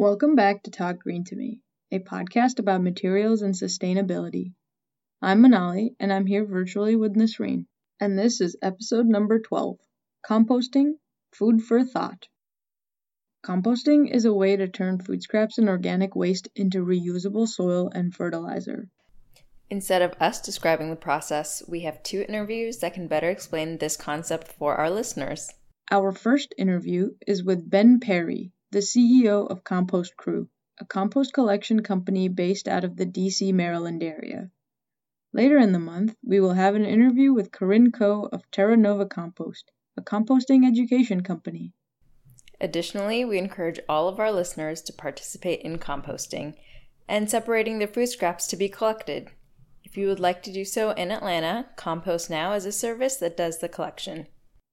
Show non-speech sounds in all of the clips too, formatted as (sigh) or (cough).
Welcome back to Talk Green to Me, a podcast about materials and sustainability. I'm Manali, and I'm here virtually with Nasreen, and this is episode number 12 Composting Food for Thought. Composting is a way to turn food scraps and organic waste into reusable soil and fertilizer. Instead of us describing the process, we have two interviews that can better explain this concept for our listeners. Our first interview is with Ben Perry, the CEO of Compost Crew, a compost collection company based out of the DC, Maryland area. Later in the month, we will have an interview with Corinne Coe of Terra Nova Compost, a composting education company. Additionally, we encourage all of our listeners to participate in composting and separating their food scraps to be collected. If you would like to do so in Atlanta, Compost Now is a service that does the collection.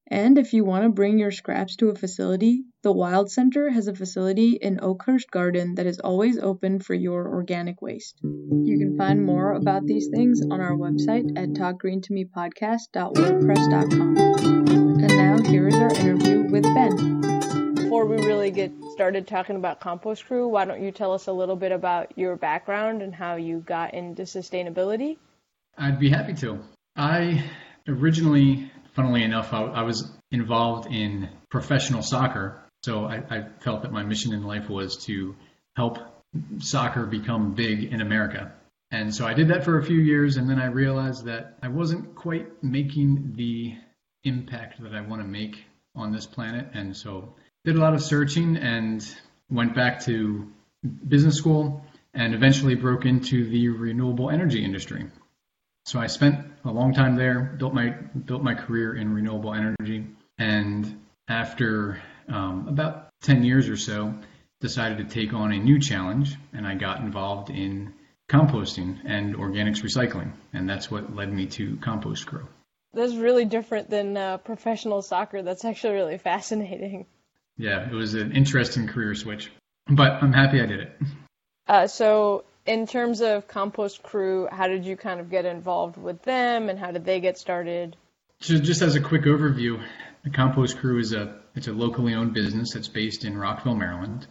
And if you want to bring your scraps to a facility, the Wylde Center has a facility in Oakhurst Garden that is always open for your organic waste. You can find more about these things on our website at talkgreentomepodcast.wordpress.com. And now here is our interview with Ben. Before we really get started talking about Compost Crew, why don't you tell us a little bit about your background and how you got into sustainability? I'd be happy to. I originally funnily enough, I, I was involved in professional soccer. So I, I felt that my mission in life was to help soccer become big in America. And so I did that for a few years, and then I realized that I wasn't quite making the impact that I want to make on this planet. And so did a lot of searching and went back to business school and eventually broke into the renewable energy industry. So I spent a long time there, built my built my career in renewable energy, and after um, about 10 years or so, decided to take on a new challenge, and I got involved in composting and organics recycling, and that's what led me to Compost Crew. That's really different than uh, professional soccer. That's actually really fascinating. Yeah, it was an interesting career switch, but I'm happy I did it. Uh, so in terms of Compost Crew, how did you kind of get involved with them, and how did they get started? So just as a quick overview, the Compost Crew is a it's a locally owned business that's based in Rockville, Maryland,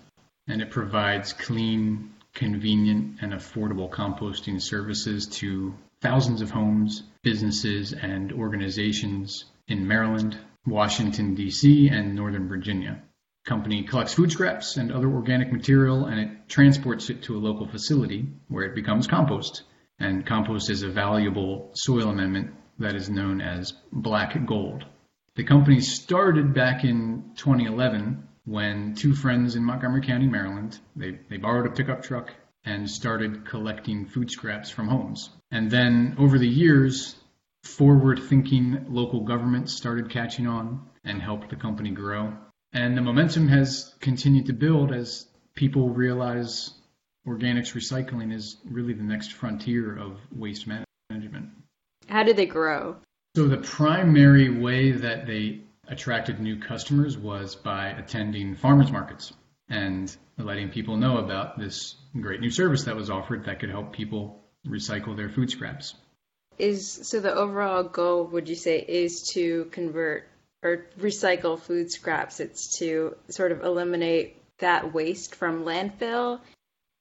and it provides clean, convenient, and affordable composting services to thousands of homes, businesses, and organizations in Maryland, Washington D.C., and Northern Virginia company collects food scraps and other organic material and it transports it to a local facility where it becomes compost. And compost is a valuable soil amendment that is known as black gold. The company started back in 2011 when two friends in Montgomery County, Maryland, they, they borrowed a pickup truck and started collecting food scraps from homes. And then over the years, forward thinking local governments started catching on and helped the company grow. And the momentum has continued to build as people realize organics recycling is really the next frontier of waste management. How did they grow? So, the primary way that they attracted new customers was by attending farmers markets and letting people know about this great new service that was offered that could help people recycle their food scraps. Is so the overall goal would you say is to convert or recycle food scraps. It's to sort of eliminate that waste from landfill.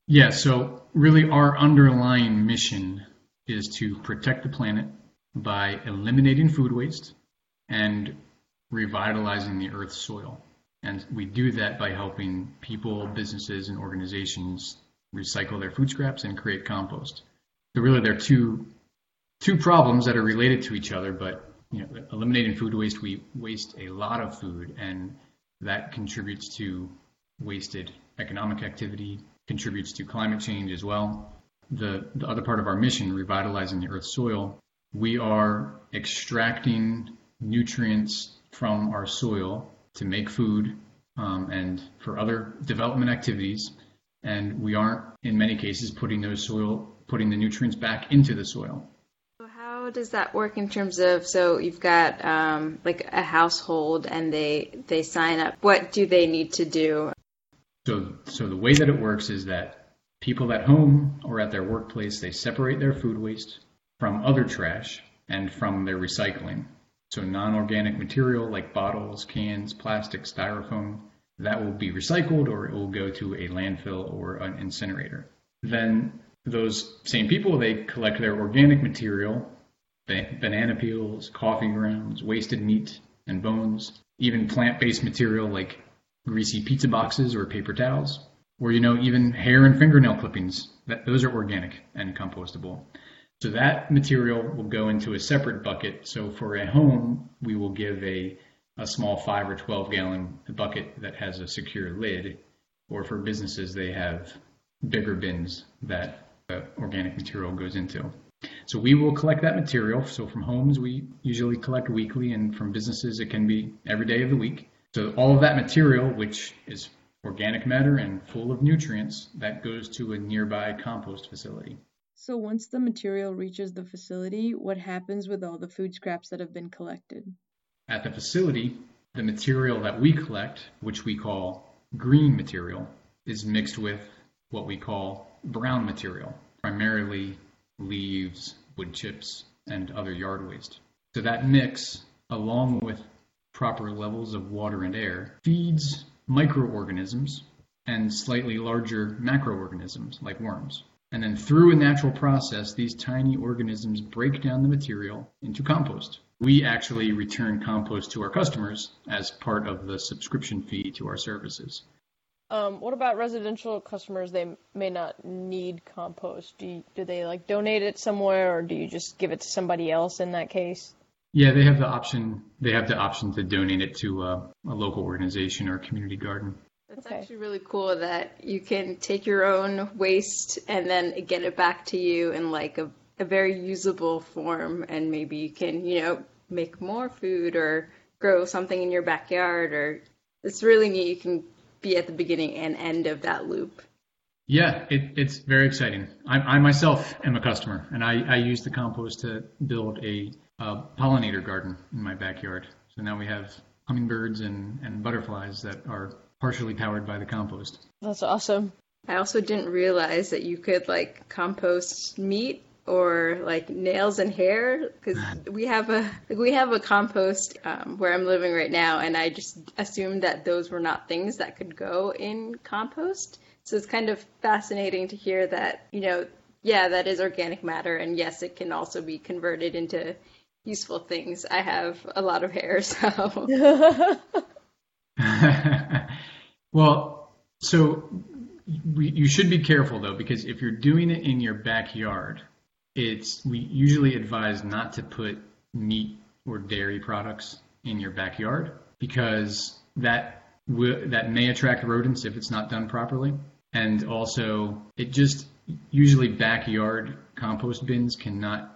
Yeah, so really our underlying mission is to protect the planet by eliminating food waste and revitalizing the earth's soil. And we do that by helping people, businesses, and organizations recycle their food scraps and create compost. So really, there are two two problems that are related to each other, but you know, eliminating food waste, we waste a lot of food, and that contributes to wasted economic activity, contributes to climate change as well. The, the other part of our mission, revitalizing the Earth's soil, we are extracting nutrients from our soil to make food um, and for other development activities. And we aren't, in many cases, putting those soil, putting the nutrients back into the soil how does that work in terms of so you've got um, like a household and they they sign up what do they need to do so so the way that it works is that people at home or at their workplace they separate their food waste from other trash and from their recycling so non-organic material like bottles cans plastic styrofoam that will be recycled or it will go to a landfill or an incinerator. Then those same people, they collect their organic material, banana peels, coffee grounds, wasted meat and bones, even plant-based material like greasy pizza boxes or paper towels, or you know even hair and fingernail clippings. That, those are organic and compostable. So that material will go into a separate bucket. So for a home, we will give a, a small 5 or 12 gallon bucket that has a secure lid. Or for businesses, they have bigger bins that uh, organic material goes into. So we will collect that material. So from homes, we usually collect weekly, and from businesses, it can be every day of the week. So all of that material, which is organic matter and full of nutrients, that goes to a nearby compost facility. So once the material reaches the facility, what happens with all the food scraps that have been collected? At the facility, the material that we collect, which we call green material, is mixed with what we call brown material, primarily leaves, wood chips, and other yard waste. So that mix, along with proper levels of water and air, feeds microorganisms and slightly larger macroorganisms like worms. And then through a natural process, these tiny organisms break down the material into compost. We actually return compost to our customers as part of the subscription fee to our services. Um, what about residential customers? They may not need compost. Do you, do they like donate it somewhere, or do you just give it to somebody else in that case? Yeah, they have the option. They have the option to donate it to a, a local organization or community garden. That's okay. actually really cool that you can take your own waste and then get it back to you in like a, a very usable form, and maybe you can, you know, make more food or grow something in your backyard. Or it's really neat. You can be at the beginning and end of that loop. Yeah, it, it's very exciting. I, I, myself am a customer, and I, I use the compost to build a a pollinator garden in my backyard. So now we have hummingbirds and, and butterflies that are partially powered by the compost. That's awesome. I also didn't realize that you could like compost meat or like nails and hair because we have a we have a compost um, where I'm living right now, and I just assumed that those were not things that could go in compost. So it's kind of fascinating to hear that you know, yeah, that is organic matter, and yes, it can also be converted into useful things. I have a lot of hair, (laughs) so. (laughs) well, so we, you should be careful though, because if you're doing it in your backyard, it's we usually advise not to put meat or dairy products in your backyard because that will, that may attract rodents if it's not done properly, and also it just usually backyard compost bins cannot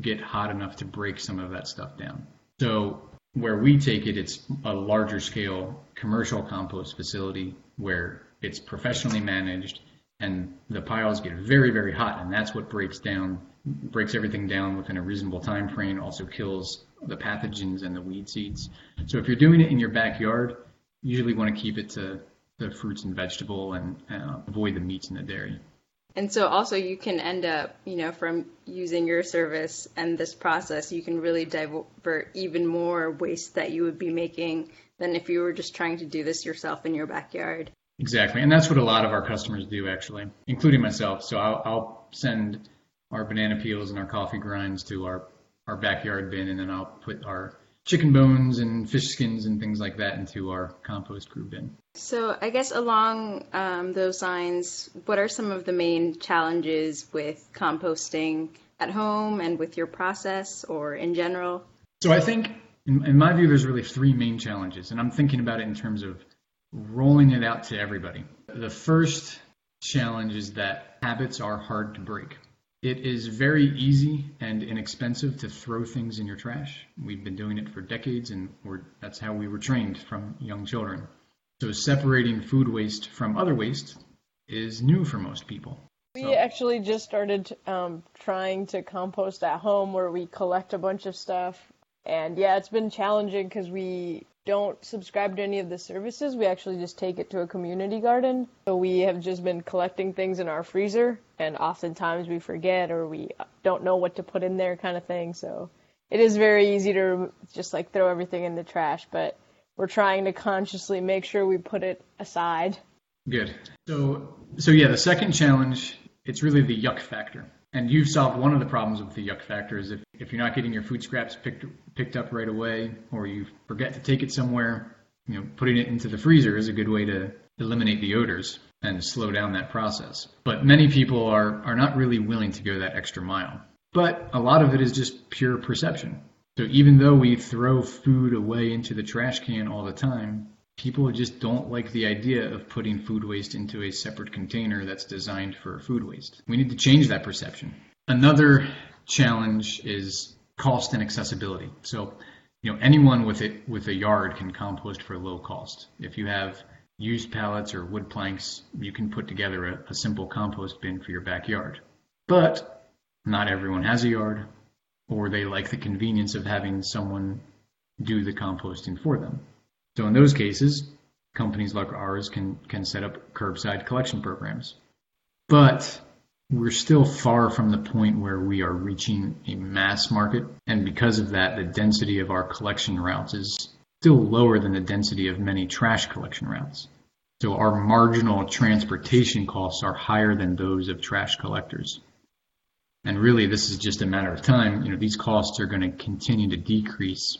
get hot enough to break some of that stuff down. So where we take it, it's a larger scale commercial compost facility where it's professionally managed and the piles get very, very hot and that's what breaks down breaks everything down within a reasonable time frame, also kills the pathogens and the weed seeds. So if you're doing it in your backyard, you usually want to keep it to the fruits and vegetable and uh, avoid the meats and the dairy. And so also you can end up, you know, from using your service and this process, you can really divert even more waste that you would be making than if you were just trying to do this yourself in your backyard. Exactly. And that's what a lot of our customers do actually, including myself. So I'll, I'll send our banana peels and our coffee grinds to our, our backyard bin and then I'll put our chicken bones and fish skins and things like that into our compost crew bin. So, I guess along um, those lines, what are some of the main challenges with composting at home and with your process or in general? So, I think, in, in my view, there's really three main challenges, and I'm thinking about it in terms of rolling it out to everybody. The first challenge is that habits are hard to break. It is very easy and inexpensive to throw things in your trash. We've been doing it for decades, and that's how we were trained from young children. So separating food waste from other waste is new for most people. We so. actually just started um, trying to compost at home, where we collect a bunch of stuff, and yeah, it's been challenging because we don't subscribe to any of the services. We actually just take it to a community garden. So we have just been collecting things in our freezer, and oftentimes we forget or we don't know what to put in there, kind of thing. So it is very easy to just like throw everything in the trash. But we're trying to consciously make sure we put it aside. Good. So, so yeah, the second challenge, it's really the yuck factor. And you've solved one of the problems with the yuck factor is if, if you're not getting your food scraps picked picked up right away or you forget to take it somewhere, you know, putting it into the freezer is a good way to eliminate the odors and slow down that process. But many people are, are not really willing to go that extra mile. But a lot of it is just pure perception. So even though we throw food away into the trash can all the time, people just don't like the idea of putting food waste into a separate container that's designed for food waste. We need to change that perception. Another challenge is cost and accessibility. So, you know, anyone with it with a yard can compost for low cost. If you have used pallets or wood planks, you can put together a, a simple compost bin for your backyard. But not everyone has a yard, or they like the convenience of having someone do the composting for them. So in those cases, companies like ours can, can set up curbside collection programs. But we're still far from the point where we are reaching a mass market. And because of that, the density of our collection routes is still lower than the density of many trash collection routes. So our marginal transportation costs are higher than those of trash collectors. And really, this is just a matter of time. You know, these costs are going to continue to decrease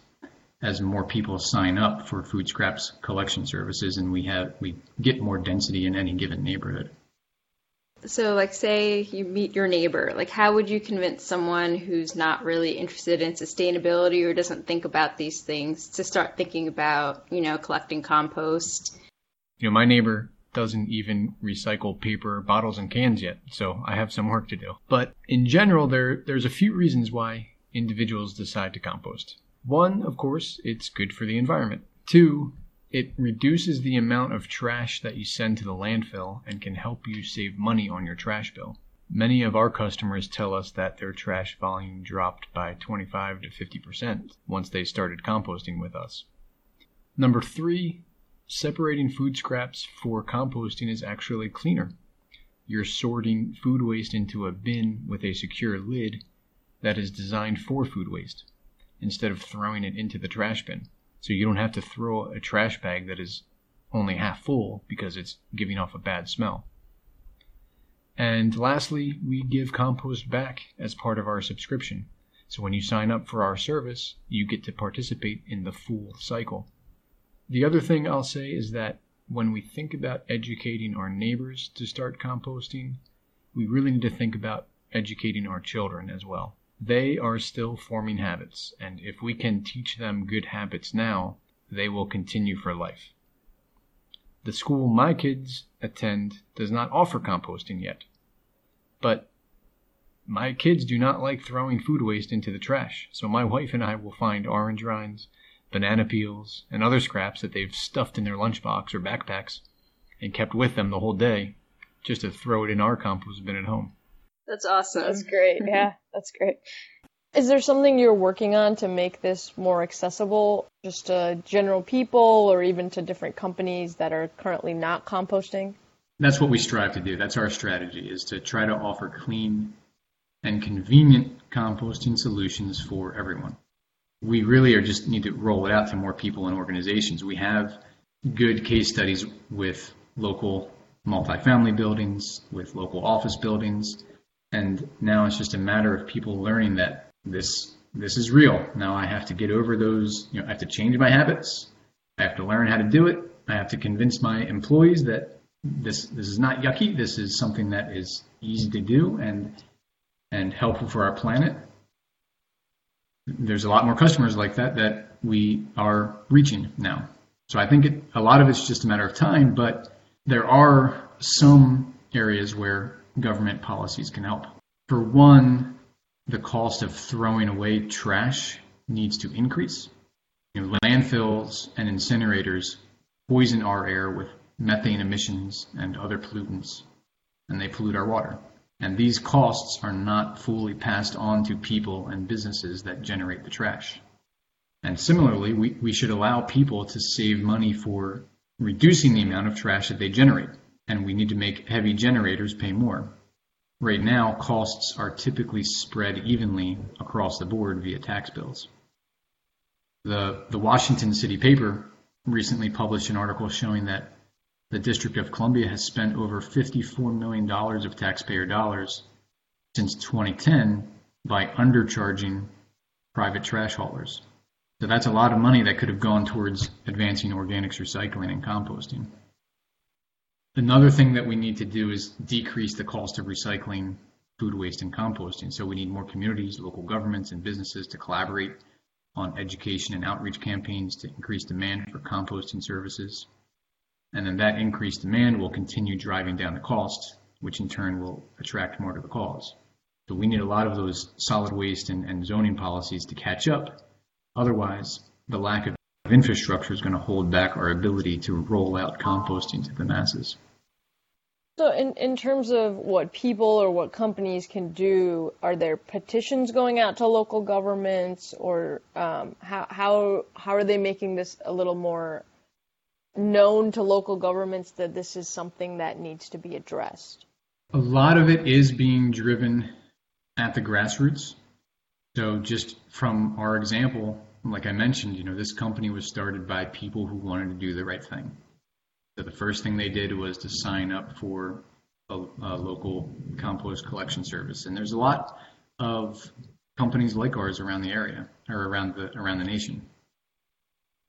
as more people sign up for food scraps collection services and we have we get more density in any given neighborhood. So like say you meet your neighbor, like how would you convince someone who's not really interested in sustainability or doesn't think about these things to start thinking about, you know, collecting compost? You know, my neighbor doesn't even recycle paper bottles and cans yet, so I have some work to do. But in general there there's a few reasons why individuals decide to compost. One, of course, it's good for the environment. Two, it reduces the amount of trash that you send to the landfill and can help you save money on your trash bill. Many of our customers tell us that their trash volume dropped by 25 to 50% once they started composting with us. Number three, separating food scraps for composting is actually cleaner. You're sorting food waste into a bin with a secure lid that is designed for food waste instead of throwing it into the trash bin. So you don't have to throw a trash bag that is only half full because it's giving off a bad smell. And lastly, we give compost back as part of our subscription. So when you sign up for our service, you get to participate in the full cycle. The other thing I'll say is that when we think about educating our neighbors to start composting, we really need to think about educating our children as well. They are still forming habits, and if we can teach them good habits now, they will continue for life. The school my kids attend does not offer composting yet, but my kids do not like throwing food waste into the trash, so my wife and I will find orange rinds, banana peels, and other scraps that they've stuffed in their lunchbox or backpacks and kept with them the whole day just to throw it in our compost bin at home. That's awesome. That's great. (laughs) Yeah, that's great. Is there something you're working on to make this more accessible just to general people or even to different companies that are currently not composting? That's what we strive to do. That's our strategy is to try to offer clean and convenient composting solutions for everyone. We really are just need to roll it out to more people and organizations. We have good case studies with local multifamily buildings, with local office buildings, and now it's just a matter of people learning that this this is real. Now I have to get over those, you know, I have to change my habits. I have to learn how to do it. I have to convince my employees that this this is not yucky. This is something that is easy to do and and helpful for our planet. There's a lot more customers like that that we are reaching now. So I think it, a lot of it's just a matter of time, but there are some areas where government policies can help. For one, the cost of throwing away trash needs to increase. You know, landfills and incinerators poison our air with methane emissions and other pollutants, and they pollute our water. And these costs are not fully passed on to people and businesses that generate the trash. And similarly, we, we should allow people to save money for reducing the amount of trash that they generate and we need to make heavy generators pay more. Right now, costs are typically spread evenly across the board via tax bills. The, the Washington City paper recently published an article showing that the District of Columbia has spent over $54 million of taxpayer dollars since 2010 by undercharging private trash haulers. So that's a lot of money that could have gone towards advancing organics recycling and composting. Another thing that we need to do is decrease the cost of recycling food waste and composting. So we need more communities, local governments, and businesses to collaborate on education and outreach campaigns to increase demand for composting services. And then that increased demand will continue driving down the cost, which in turn will attract more to the cause. So we need a lot of those solid waste and, and zoning policies to catch up. Otherwise, the lack of infrastructure is going to hold back our ability to roll out composting to the masses. So, in, in terms of what people or what companies can do, are there petitions going out to local governments, or um, how how how are they making this a little more known to local governments that this is something that needs to be addressed? A lot of it is being driven at the grassroots. So, just from our example, like I mentioned, you know, this company was started by people who wanted to do the right thing. So the first thing they did was to sign up for a, a local compost collection service, and there's a lot of companies like ours around the area or around the around the nation.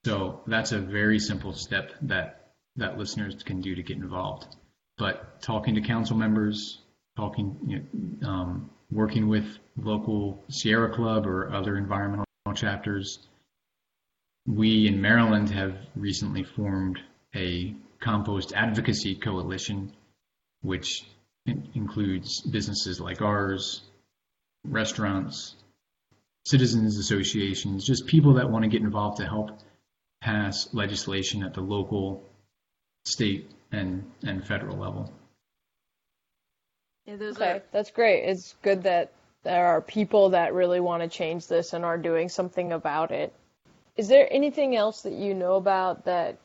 So that's a very simple step that that listeners can do to get involved. But talking to council members, talking, you know, um, working with local Sierra Club or other environmental chapters, we in Maryland have recently formed a Compost Advocacy Coalition, which includes businesses like ours, restaurants, citizens associations, just people that want to get involved to help pass legislation at the local, state, and, and federal level. Yeah, okay, are... that's great. It's good that there are people that really want to change this and are doing something about it. Is there anything else that you know about that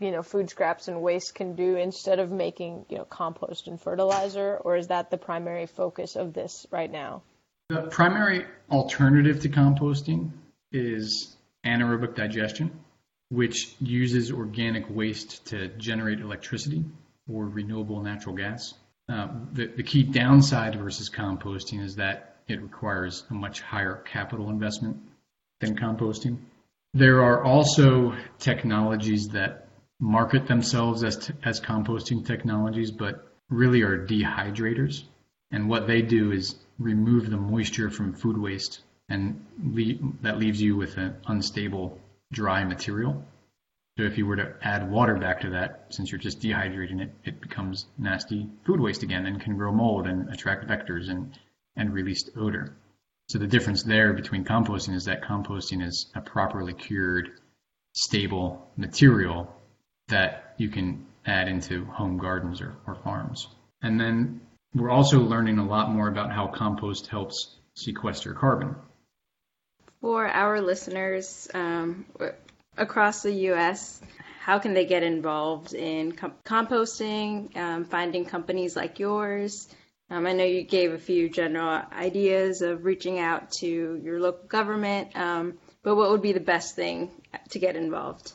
you know food scraps and waste can do instead of making you know compost and fertilizer or is that the primary focus of this right now the primary alternative to composting is anaerobic digestion which uses organic waste to generate electricity or renewable natural gas uh, the, the key downside versus composting is that it requires a much higher capital investment than composting there are also technologies that market themselves as, t- as composting technologies, but really are dehydrators. And what they do is remove the moisture from food waste, and le- that leaves you with an unstable, dry material. So if you were to add water back to that, since you're just dehydrating it, it becomes nasty food waste again and can grow mold and attract vectors and, and released odor. So the difference there between composting is that composting is a properly cured, stable material that you can add into home gardens or, or farms. And then we're also learning a lot more about how compost helps sequester carbon. For our listeners um, across the U.S., how can they get involved in com- composting, um, finding companies like yours? Um, I know you gave a few general ideas of reaching out to your local government, um, but what would be the best thing to get involved?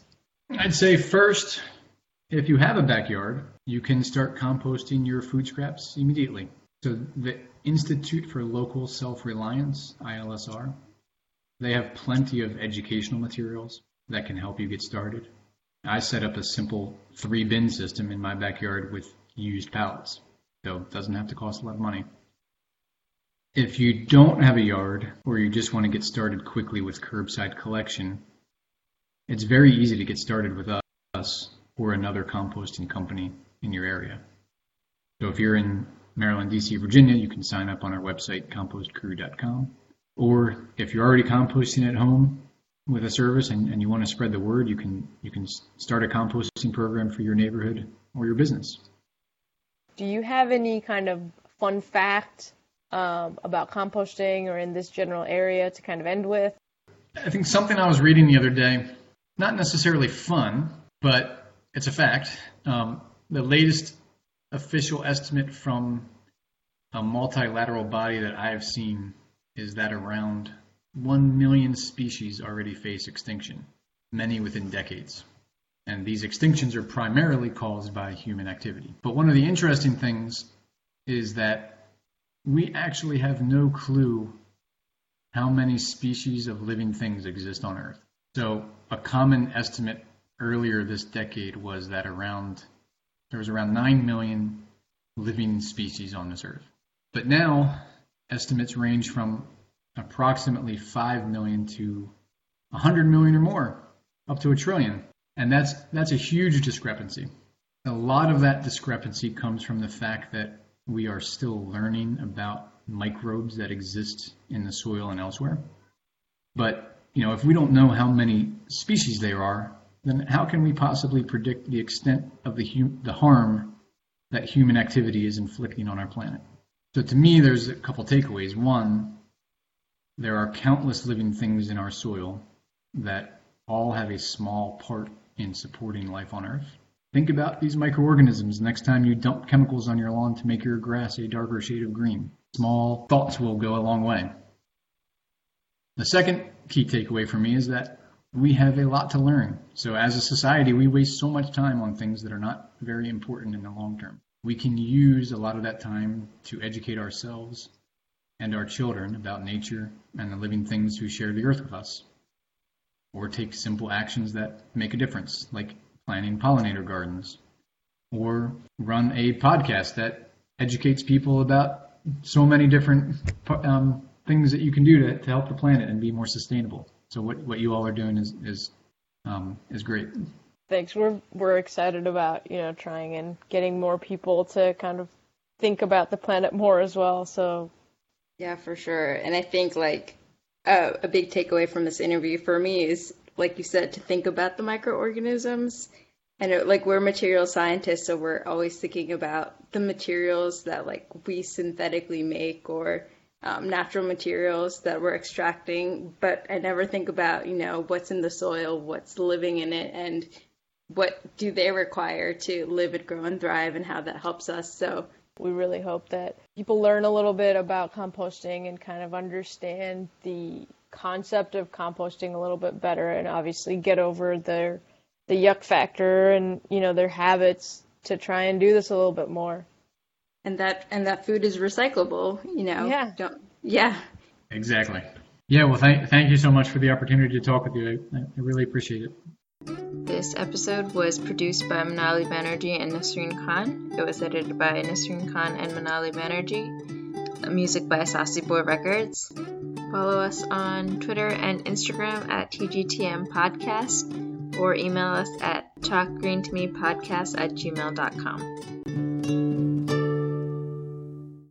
I'd say first, if you have a backyard, you can start composting your food scraps immediately. So the Institute for Local Self-Reliance, ILSR, they have plenty of educational materials that can help you get started. I set up a simple three bin system in my backyard with used pallets, so it doesn't have to cost a lot of money. If you don't have a yard or you just want to get started quickly with curbside collection, it's very easy to get started with us or another composting company in your area. So if you're in Maryland, DC, Virginia, you can sign up on our website, compostcrew.com. Or if you're already composting at home with a service and, and you want to spread the word, you can you can start a composting program for your neighborhood or your business. Do you have any kind of fun fact um, about composting or in this general area to kind of end with? I think something I was reading the other day not necessarily fun, but it's a fact. Um, the latest official estimate from a multilateral body that I have seen is that around 1 million species already face extinction, many within decades. And these extinctions are primarily caused by human activity. But one of the interesting things is that we actually have no clue how many species of living things exist on Earth. So, a common estimate earlier this decade was that around there was around 9 million living species on this earth. But now estimates range from approximately 5 million to 100 million or more, up to a trillion. And that's that's a huge discrepancy. A lot of that discrepancy comes from the fact that we are still learning about microbes that exist in the soil and elsewhere. But, you know, if we don't know how many species there are, then how can we possibly predict the extent of the, hum- the harm that human activity is inflicting on our planet? So to me, there's a couple takeaways. One, there are countless living things in our soil that all have a small part in supporting life on Earth. Think about these microorganisms next time you dump chemicals on your lawn to make your grass a darker shade of green. Small thoughts will go a long way. The second key takeaway for me is that we have a lot to learn. So, as a society, we waste so much time on things that are not very important in the long term. We can use a lot of that time to educate ourselves and our children about nature and the living things who share the earth with us. Or take simple actions that make a difference, like planting pollinator gardens. Or run a podcast that educates people about so many different um, things that you can do to, to help the planet and be more sustainable. So what, what you all are doing is is um, is great. Thanks. We're we're excited about you know trying and getting more people to kind of think about the planet more as well. So yeah, for sure. And I think like uh, a big takeaway from this interview for me is like you said to think about the microorganisms. And it, like we're material scientists, so we're always thinking about the materials that like we synthetically make or um, natural materials that we're extracting, but I never think about, you know, what's in the soil, what's living in it, and what do they require to live and grow and thrive, and how that helps us. So we really hope that people learn a little bit about composting and kind of understand the concept of composting a little bit better, and obviously get over their the yuck factor and you know their habits to try and do this a little bit more. And that and that food is recyclable you know. Yeah. Don't, yeah. Exactly. Yeah well thank, thank you so much for the opportunity to talk with you. I, I really appreciate it this episode was produced by Manali Banerjee and Nasreen Khan. It was edited by Nasreen Khan and Manali Banerjee. Music by Sassy Boy Records. Follow us on Twitter and Instagram at TGTM Podcast or email us at talkgreentomepodcast at gmail.com.